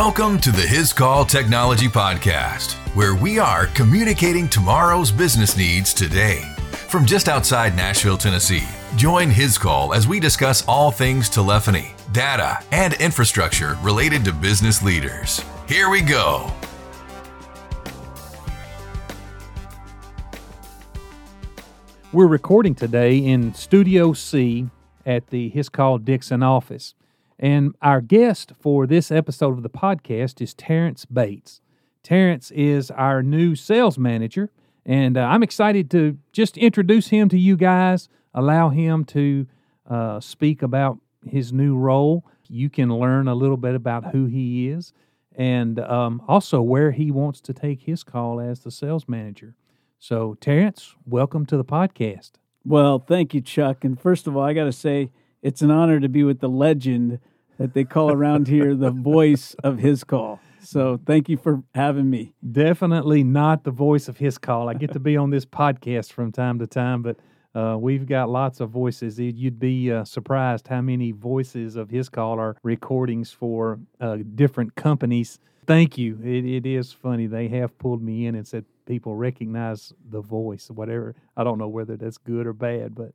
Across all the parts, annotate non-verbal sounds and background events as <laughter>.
Welcome to the His Call Technology Podcast, where we are communicating tomorrow's business needs today. From just outside Nashville, Tennessee, join His Call as we discuss all things telephony, data, and infrastructure related to business leaders. Here we go. We're recording today in Studio C at the His Call Dixon office. And our guest for this episode of the podcast is Terrence Bates. Terrence is our new sales manager, and uh, I'm excited to just introduce him to you guys, allow him to uh, speak about his new role. You can learn a little bit about who he is and um, also where he wants to take his call as the sales manager. So, Terrence, welcome to the podcast. Well, thank you, Chuck. And first of all, I got to say, it's an honor to be with the legend that they call around here the <laughs> voice of his call. So, thank you for having me. Definitely not the voice of his call. I get to be on this <laughs> podcast from time to time, but uh, we've got lots of voices. You'd be uh, surprised how many voices of his call are recordings for uh, different companies. Thank you. It, it is funny. They have pulled me in and said, people recognize the voice, whatever. I don't know whether that's good or bad, but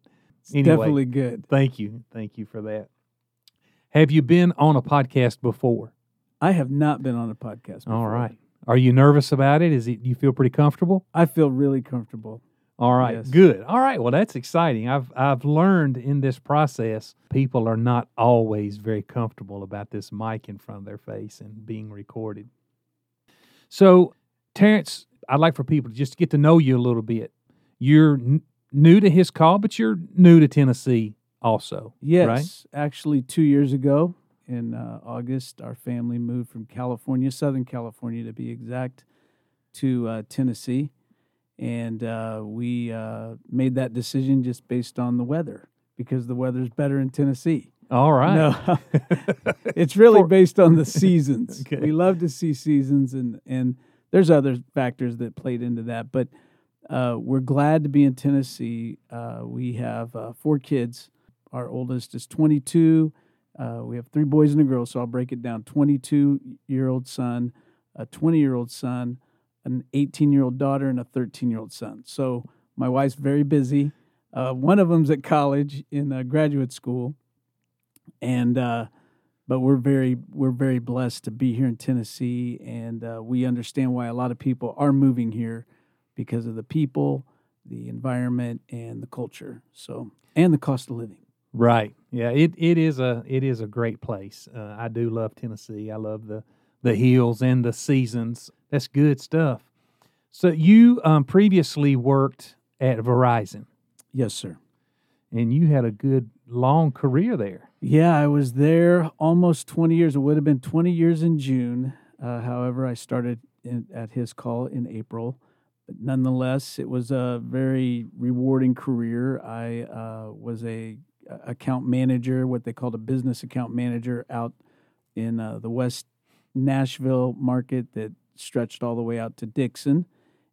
anyway, definitely good. Thank you, thank you for that. Have you been on a podcast before? I have not been on a podcast. Before. All right. Are you nervous about it? Is it you feel pretty comfortable? I feel really comfortable. All right, Yes. good. All right, well that's exciting. I've I've learned in this process people are not always very comfortable about this mic in front of their face and being recorded. So, Terrence, I'd like for people to just get to know you a little bit. You're n- new to his call, but you're new to Tennessee also. Yes, right? actually, two years ago in uh, August, our family moved from California, Southern California to be exact, to uh, Tennessee, and uh, we uh, made that decision just based on the weather because the weather's better in Tennessee. All right. No, <laughs> it's really For- based on the seasons. <laughs> Okay. We love to see seasons, and and there's other factors that played into that. But uh, we're glad to be in Tennessee. Uh, we have uh, four kids. Our oldest is 22. Uh, we have three boys and a girl, so I'll break it down: 22 year old son, a 20 year old son, an 18 year old daughter, and a 13 year old son. So my wife's very busy. Uh, one of them's at college in uh, graduate school, and uh, but we're very we're very blessed to be here in Tennessee, and uh, we understand why a lot of people are moving here because of the people, the environment, and the culture. So and the cost of living. Right. Yeah. It it is a it is a great place. Uh, I do love Tennessee. I love the the hills and the seasons. That's good stuff. So you um, previously worked at Verizon, Yes, sir. and you had a good long career there. Yeah, I was there almost 20 years. It would have been 20 years in June. Uh, however, I started in, at his call in April. But nonetheless, it was a very rewarding career. I uh, was a a account manager, what they called a business account manager, out in uh, the West Nashville market that stretched all the way out to Dixon.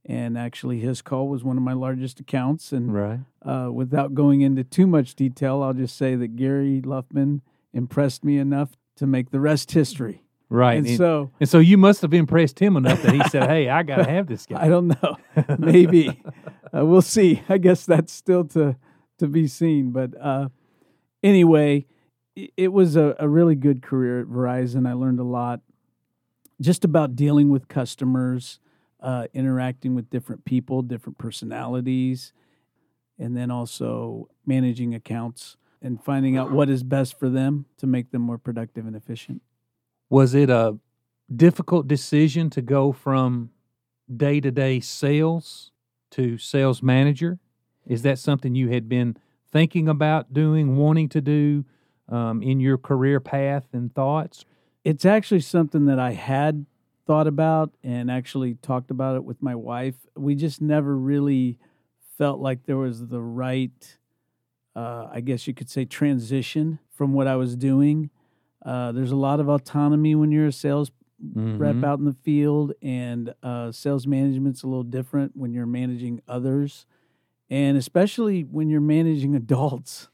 And actually, his call was one of my largest accounts. And Right. uh, without going into too much detail, I'll just say that Gary Luffman impressed me enough to make the rest history. Right. And And, so and so you must have impressed him enough that he said, "Hey, I got to have this guy." <laughs> I don't know, maybe <laughs> uh, we'll see. I guess that's still to to be seen. But uh, anyway, it was a, a really good career at Verizon. I learned a lot just about dealing with customers, uh, interacting with different people, different personalities, and then also managing accounts and finding out what is best for them to make them more productive and efficient. Was it a difficult decision to go from day to day sales to sales manager? Is that something you had been thinking about doing, wanting to do um, in your career path and thoughts? It's actually something that I had thought about and actually talked about it with my wife. We just never really felt like there was the right, uh, I guess you could say, transition from what I was doing. Uh, there's a lot of autonomy when you're a sales rep Mhm. out in the field, and uh, sales management's a little different when you're managing others, and especially when you're managing <laughs> adults.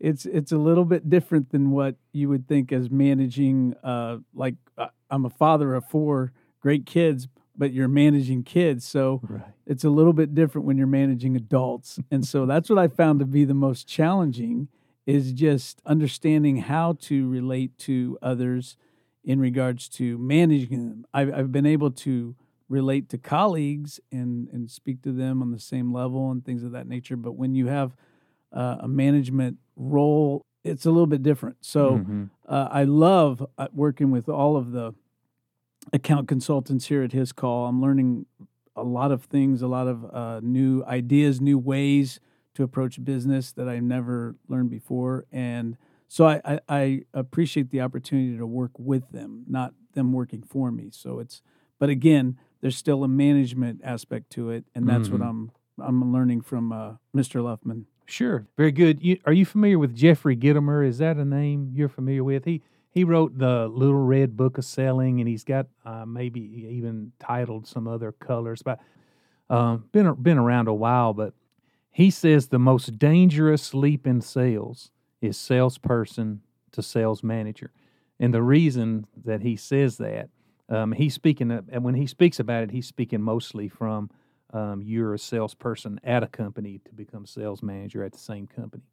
It's it's a little bit different than what you would think as managing. Uh, like uh, I'm a father of four great kids, but you're managing kids. So Right. it's a little bit different when you're managing adults. And so <laughs> that's what I found to be the most challenging is just understanding how to relate to others in regards to managing them. I've, I've been able to relate to colleagues and, and speak to them on the same level and things of that nature. But when you have uh, a management role, it's a little bit different. So Mhm. uh, I love uh, working with all of the account consultants here at His Call. I'm learning a lot of things, a lot of uh, new ideas, new ways to approach business that I never learned before, and so I, I, I appreciate the opportunity to work with them, not them working for me. So it's, but again, there's still a management aspect to it, and that's what Mhm. I'm I'm learning from uh, Mr. Luffman. Sure, very good. You, are you familiar with Jeffrey Gitomer? Is that a name you're familiar with? He he wrote the Little Red Book of Selling, and he's got uh, maybe even titled some other colors. But um, been been around a while. But he says the most dangerous leap in sales is salesperson to sales manager, and the reason that he says that um, he's speaking, and when he speaks about it, he's speaking mostly from um, you're a salesperson at a company to become sales manager at the same company.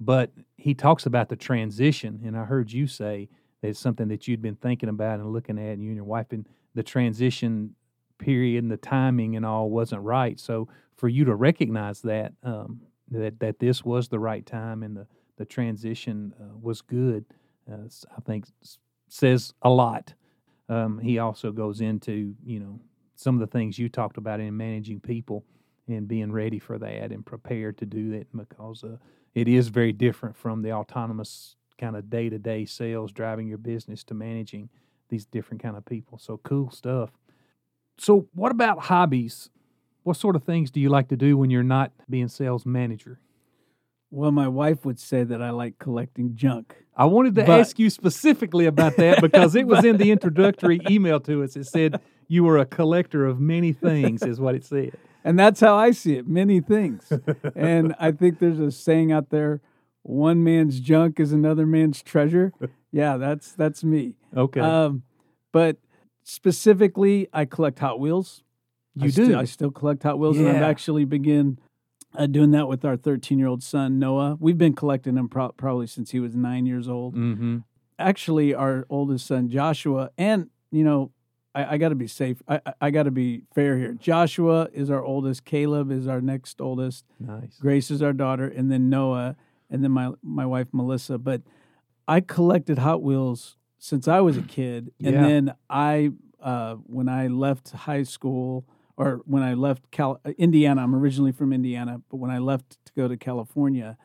But he talks about the transition, and I heard you say that it's something that you'd been thinking about and looking at, and you and your wife, and the transition period and the timing and all wasn't right. So for you to recognize that um, that that this was the right time and the the transition uh, was good, uh, I think says a lot. Um, he also goes into you know some of the things you talked about in managing people and being ready for that and prepared to do that because uh, it is very different from the autonomous kind of day to day sales driving your business to managing these different kind of people. So cool stuff. So what about hobbies? What sort of things do you like to do when you're not being sales manager? Well, my wife would say that I like collecting junk. I wanted to But- ask you specifically about that because it was in the <laughs> introductory email to us. It said you were a collector of many things, is what it said. And that's how I see it, many things. and I think there's a saying out there, one man's junk is another man's treasure. Yeah, that's that's me. Okay. Um, but specifically, I collect Hot Wheels. I You sti- do? I still collect Hot Wheels, and I've actually begin uh, doing that with our 13 year old son Noah. We've been collecting them pro- probably since he was nine years old. mm-hmm. Actually, our oldest son Joshua, and you know, I, I got to be safe. I, I, I got to be fair here. Joshua is our oldest. Caleb is our next oldest. Nice. Grace is our daughter, and then Noah, and then my my wife Melissa. But I collected Hot Wheels since I was a kid, and Yeah. then I uh, when I left high school or when I left Cal- uh, Indiana. I'm originally from Indiana, but when I left to go to California,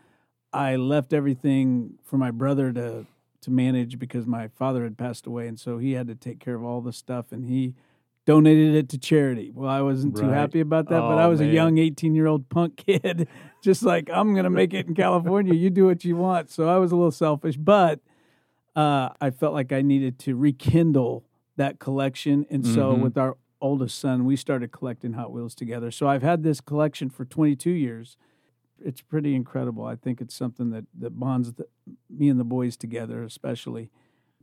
I left everything for my brother to to manage because my father had passed away, and so he had to take care of all the stuff, and he donated it to charity. Well, I wasn't too happy about that, but I Oh, was man. a young 18 year old punk <laughs> kid, just like I'm gonna make it in California. You do what you want. So I was a little selfish, but uh, I felt like I needed to rekindle that collection, and so Mhm. with our oldest son, we started collecting Hot Wheels together. So I've had this collection for 22 years. It's pretty incredible. I think it's something that that bonds the, me and the boys together, especially.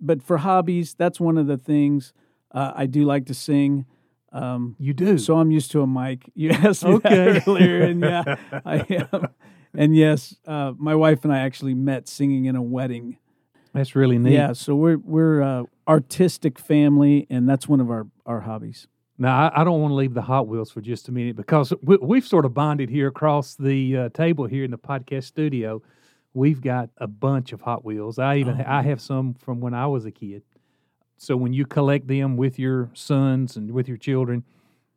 But for hobbies, that's one of the things uh, I do like to sing. Um, You do. so I'm used to a mic. <laughs> You asked me Okay. that earlier, and yeah, <laughs> I am. And yes, uh, my wife and I actually met singing in a wedding. That's really neat. Yeah, so we're we're uh, artistic family, and that's one of our our hobbies. Now, I, I don't want to leave the Hot Wheels for just a minute because we, we've sort of bonded here across the uh, table here in the podcast studio. We've got a bunch of Hot Wheels. I even Oh, I have some from when I was a kid. So when you collect them with your sons and with your children,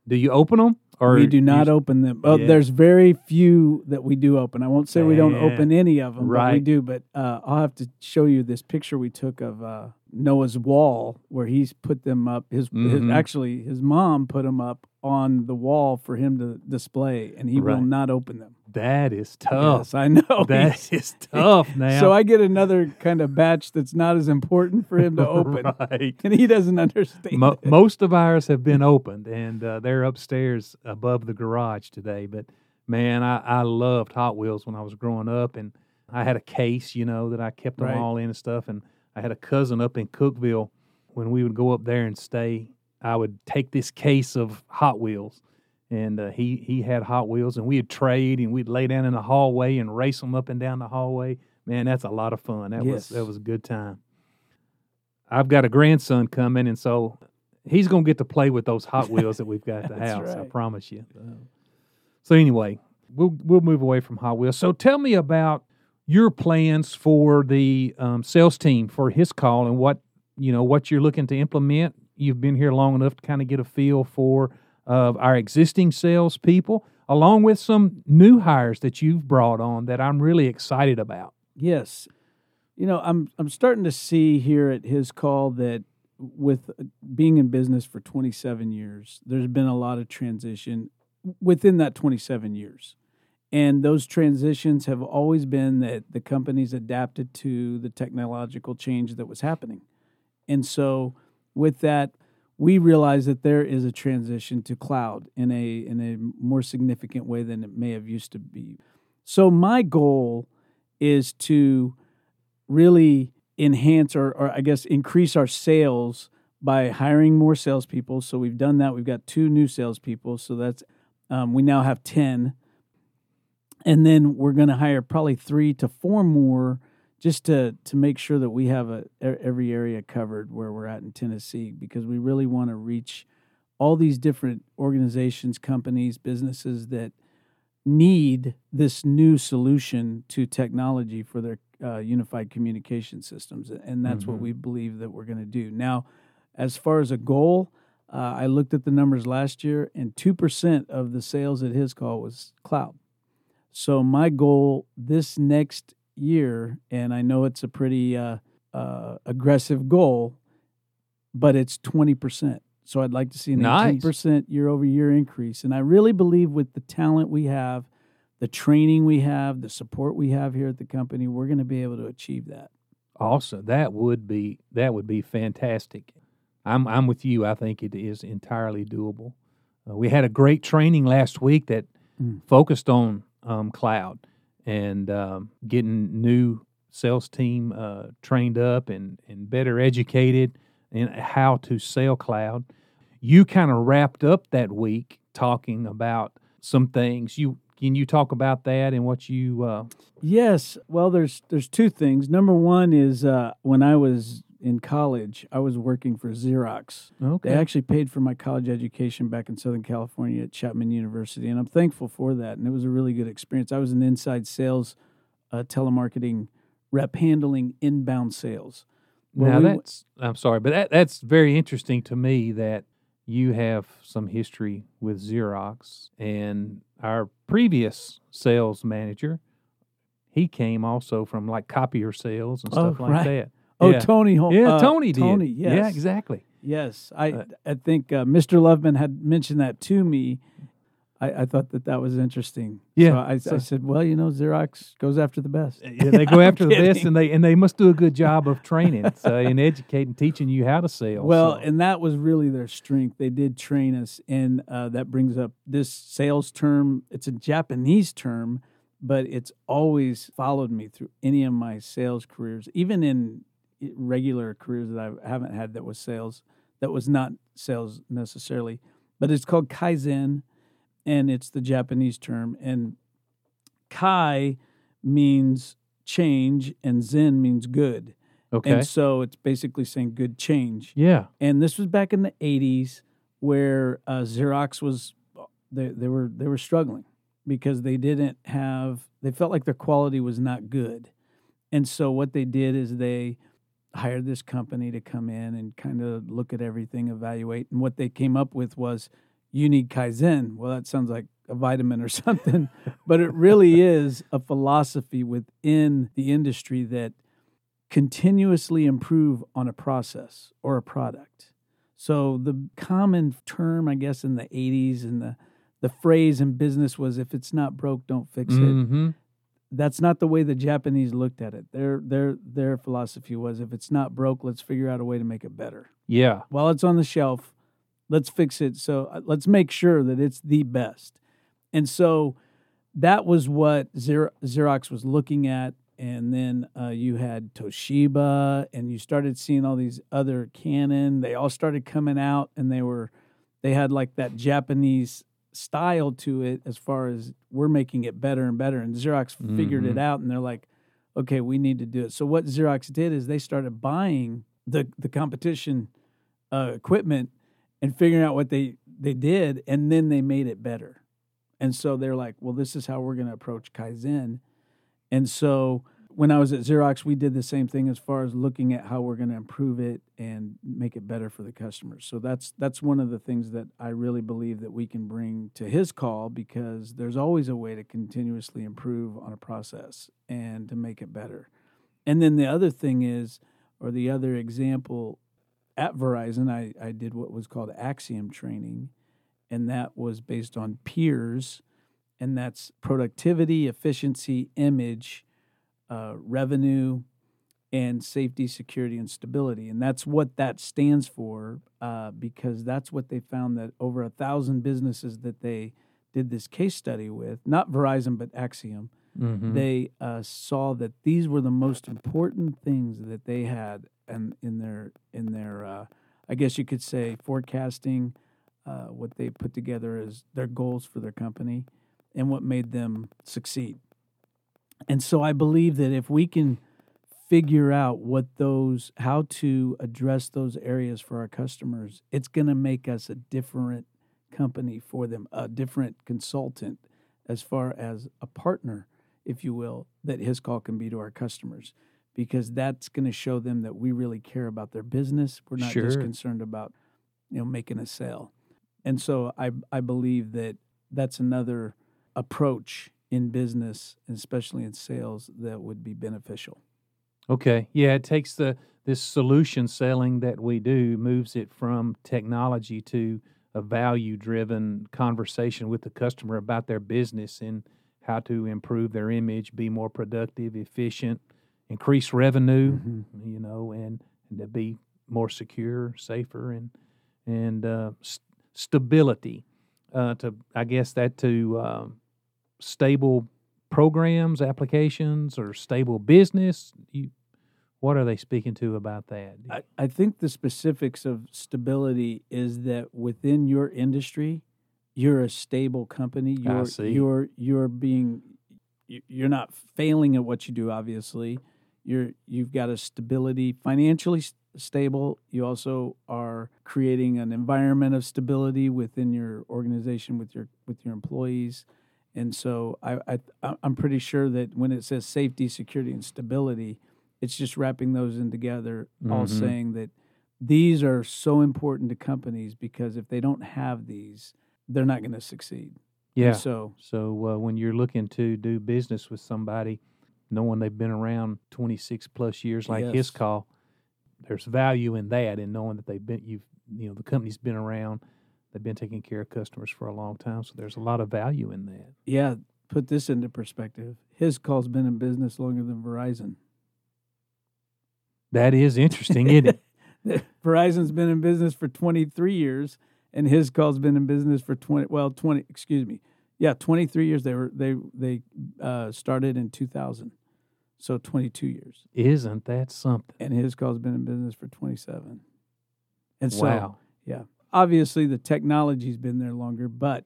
do you open them or we do not you- open them. Oh, Yeah. there's very few that we do open. I won't say we don't open any of them, but we do. But uh, I'll have to show you this picture we took of uh, Noah's wall where he's put them up. His, his Mhm. actually his mom put them up on the wall for him to display, and he will not open them. That is tough. Yes, I know. <laughs> That is tough now. So I get another kind of batch that's not as important for him to <laughs> open, right. and he doesn't understand. Mo- most of ours have been opened, and uh, they're upstairs above the garage today. But man, I, I loved Hot Wheels when I was growing up, and I had a case, you know, that I kept them Right. all in and stuff. And I had a cousin up in Cookeville when we would go up there and stay, I would take this case of Hot Wheels, and uh, he he had Hot Wheels, and we'd trade, and we'd lay down in the hallway and race them up and down the hallway. Man, that's a lot of fun. That Yes. was that was a good time. I've got a grandson coming, and so he's gonna get to play with those Hot Wheels that we've got at the <laughs> house. I promise you. So anyway, we'll we'll move away from Hot Wheels. So tell me about your plans for the um, sales team for his call and what you know what you're looking to implement. You've been here long enough to kind of get a feel for uh, our existing salespeople, along with some new hires that you've brought on that I'm really excited about. Yes. You know, I'm I'm starting to see here at his call that with uh, being in business for 27 years, there's been a lot of transition within that 27 years. And those transitions have always been that the companies adapted to the technological change that was happening. And so with that, we realize that there is a transition to cloud in a in a more significant way than it may have used to be. So my goal is to really enhance or, or I guess increase our sales by hiring more salespeople. So we've done that. We've got two new salespeople. So that's um, we now have ten, and then we're going to hire probably three to four more just to to make sure that we have a every area covered where we're at in Tennessee because we really want to reach all these different organizations, companies, businesses that need this new solution to technology for their uh, unified communication systems, and that's what Mhm. we believe that we're going to do. Now, as far as a goal, uh, I looked at the numbers last year, and two percent of the sales at his call was cloud. So my goal this next year, and I know it's a pretty uh, uh, aggressive goal, but it's twenty percent. So I'd like to see an eighteen percent year over year increase, and I really believe with the talent we have, the training we have, the support we have here at the company, we're going to be able to achieve that. Also, that would be that would be fantastic. I'm I'm with you. I think it is entirely doable. Uh, we had a great training last week that Mm. focused on um, cloud and um, getting new sales team uh, trained up and and better educated in how to sell cloud. You kind of wrapped up that week talking about some things. You can you talk about that and what you uh, Yes. Well, there's there's two things. Number one is uh, when I was in college, I was working for Xerox. okay They actually paid for my college education back in Southern California at Chapman University, and I'm thankful for that. And it was a really good experience. I was an inside sales uh, telemarketing rep handling inbound sales. where Now we that's I'm sorry, but that, that's very interesting to me that you have some history with Xerox and our previous sales manager. He came also from like copier sales and Oh, stuff like right. that. Oh yeah. Tony, Hol- yeah, uh, Tony did. Tony, yes, Yeah, exactly. Yes, I Uh, I think uh, Mr. Luffman had mentioned that to me. I, I thought that that was interesting. Yeah, so I, so- I said, well, you know, Xerox goes after the best. <laughs> Yeah, they go after the best, and they and they must do a good job of training so, and educating, teaching you how to sell. Well, so. and that was really their strength. They did train us, and uh, that brings up this sales term. It's a Japanese term, but it's always followed me through any of my sales careers, even in regular careers that I haven't had that was sales, that was not sales necessarily. But it's called kaizen, and it's the Japanese term. And kai means change, and zen means good. okay, And so it's basically saying good change. yeah, And this was back in the 80s where uh, Xerox was they, they were they were struggling because they didn't have they felt like their quality was not good. And so what they did is they hired this company to come in and kind of look at everything, evaluate. And what they came up with was you need Kaizen. Well, that sounds like a vitamin or <laughs> something, but it really is a philosophy within the industry that continuously improve on a process or a product. So the common term, I guess, in the 80s and the the phrase in business was if it's not broke, don't fix it. hmm That's not the way the Japanese looked at it. Their their their philosophy was if it's not broke, let's figure out a way to make it better. yeah, While it's on the shelf, let's fix it. So uh, let's make sure that it's the best. And so that was what Xer- Xerox was looking at. and then uh, you had Toshiba, and you started seeing all these other Canon. They all started coming out, and they were they had like that Japanese style to it as far as we're making it better and better. And Xerox figured it Mhm. out, and they're like, okay, we need to do it. So what Xerox did is they started buying the the competition uh, equipment and figuring out what they they did, and then they made it better. And so they're like, well, this is how we're going to approach Kaizen. And so when I was at Xerox, we did the same thing as far as looking at how we're going to improve it and make it better for the customers. So that's that's one of the things that I really believe that we can bring to his call because there's always a way to continuously improve on a process and to make it better. And then the other thing is, or the other example at Verizon, I, I did what was called Axiom training, and that was based on peers, and that's productivity, efficiency, image, uh, revenue, and safety, security, and stability. And that's what that stands for uh, because that's what they found that over a thousand businesses that they did this case study with, not Verizon, but Axiom, Mhm. they uh, saw that these were the most important things that they had and in their in their uh, I guess you could say forecasting uh, what they put together as their goals for their company and what made them succeed. And so I believe that if we can figure out what those how to address those areas for our customers, it's going to make us a different company for them, a different consultant as far as a partner if you will, that his call can be to our customers because that's going to show them that we really care about their business. We're not just concerned about, you know, making a sale. And so I I believe that that's another approach in business, especially in sales, that would be beneficial. Okay. Yeah, it takes the this solution selling that we do moves it from technology to a value driven conversation with the customer about their business and how to improve their image, be more productive, efficient, increase revenue, you know, and, and to be more secure, safer, and and uh, s- stability. Uh, to I guess that to um, stable programs, applications, or stable business. You, what are they speaking to about that? I, I think the specifics of stability is that within your industry, you're a stable company. You're see. you're you're being you- you're not failing at what you do. Obviously, you're you've got a stability financially stable. You also are creating an environment of stability within your organization with your with your employees. And so I, I I'm pretty sure that when it says safety, security, and stability, it's just wrapping those in together, all Mhm. saying that these are so important to companies because if they don't have these, they're not going to succeed. And yeah. So So uh, when you're looking to do business with somebody, knowing they've been around 26 plus years, like his call, there's value in that, and knowing that they've been, you've, you know, the company's been around, they've been taking care of customers for a long time. So there's a lot of value in that. yeah, put this into perspective. His call's been in business longer than Verizon. That is interesting, isn't it? <laughs> Verizon's been in business for 23 years, and his call's been in business for 20. Well, 20. Excuse me. Yeah, 23 years. They were they they uh, started in 2000, so 22 years. Isn't that something? And his call's been in business for 27. And so, wow. yeah, obviously the technology's been there longer, but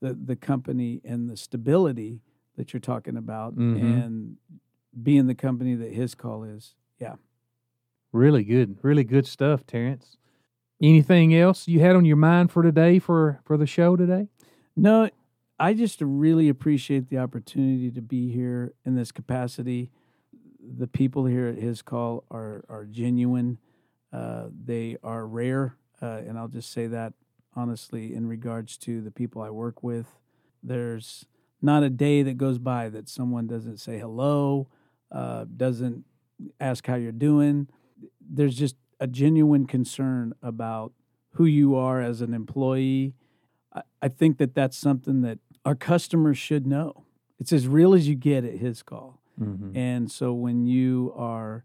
the the company and the stability that you're talking about, Mhm. and being the company that his call is, yeah. Really good, really good stuff, Terrence. Anything else you had on your mind for today for for the show today? No, I just really appreciate the opportunity to be here in this capacity. The people here at his call are are genuine. Uh, they are rare, uh, and I'll just say that honestly in regards to the people I work with. There's not a day that goes by that someone doesn't say hello, uh, doesn't ask how you're doing. There's just a genuine concern about who you are as an employee. I, I think that that's something that our customers should know. It's as real as you get at his call. Mm-hmm. And so when you are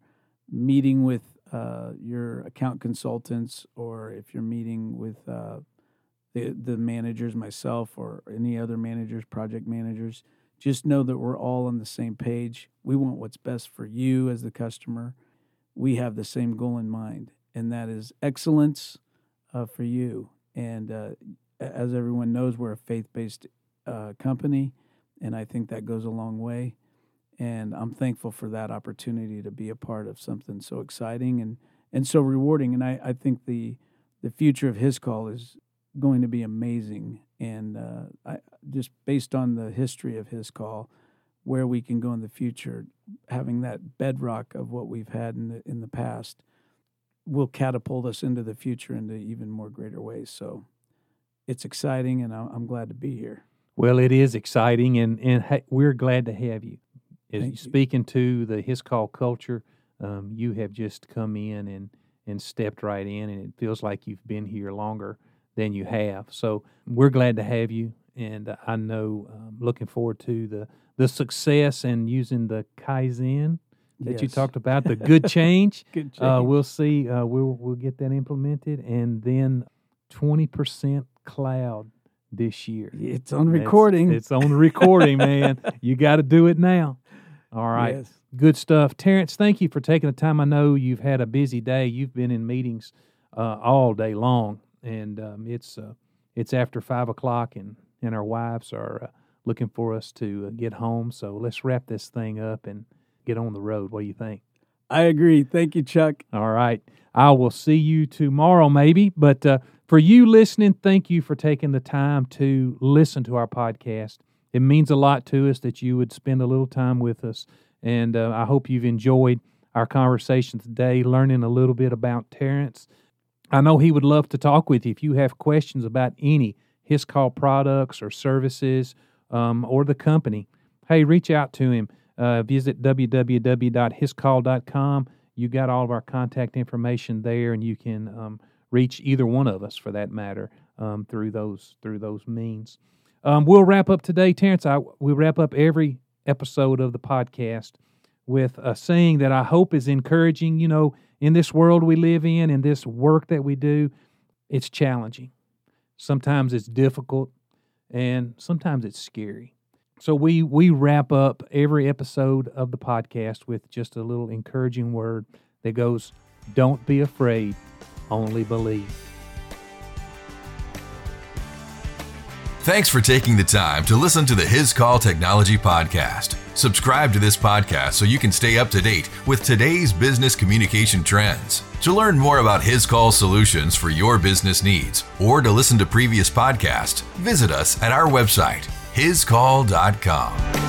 meeting with uh, your account consultants, or if you're meeting with uh, the the managers, myself or any other managers, project managers, just know that we're all on the same page. We want what's best for you as the customer. We have the same goal in mind, and that is excellence uh, for you. And uh, as everyone knows, we're a faith based uh, company, and I think that goes a long way. And I'm thankful for that opportunity to be a part of something so exciting and, and so rewarding. And I, I think the the future of his call is going to be amazing. And uh, I, just based on the history of his call, where we can go in the future, having that bedrock of what we've had in the in the past, will catapult us into the future into even more greater ways. So it's exciting, and I'm glad to be here. Well, it is exciting, and and we're glad to have you. You. speaking to the his call culture, um, you have just come in and and stepped right in, and it feels like you've been here longer than you have. So we're glad to have you, and I know um, looking forward to the the success and using the kaizen that you talked about, the <laughs> good change. Good Uh, we'll see. Uh, we'll we'll get that implemented, and then twenty percent cloud this year. it's on It's- recording. It's, on recording, man. <laughs> You got to do it now. All right. Yes. Good stuff. Terrence, thank you for taking the time. I know you've had a busy day. You've been in meetings uh, all day long, and um, it's uh, it's after five o'clock, and, and our wives are uh, looking for us to uh, get home. So let's wrap this thing up and get on the road. What do you think? I agree. Thank you, Chuck. All right. I will see you tomorrow, maybe. But uh, for you listening, thank you for taking the time to listen to our podcast. It means a lot to us that you would spend a little time with us. And uh, I hope you've enjoyed our conversation today, learning a little bit about Terrence. I know he would love to talk with you if you have questions about any his call products or services um, or the company. Hey, reach out to him. Uh, visit www.hiscall.com. You got all of our contact information there, and you can um, reach either one of us for that matter um, through those through those means. Um, we'll wrap up today, Terrence. I, we wrap up every episode of the podcast with a saying that I hope is encouraging. You know, in this world we live in, in this work that we do, it's challenging. Sometimes it's difficult, and sometimes it's scary. So we we wrap up every episode of the podcast with just a little encouraging word that goes, "Don't be afraid, only believe." Thanks for taking the time to listen to the His Call Technology Podcast. Subscribe to this podcast so you can stay up to date with today's business communication trends. To learn more about His Call solutions for your business needs or to listen to previous podcasts, visit us at our website, hiscall.com.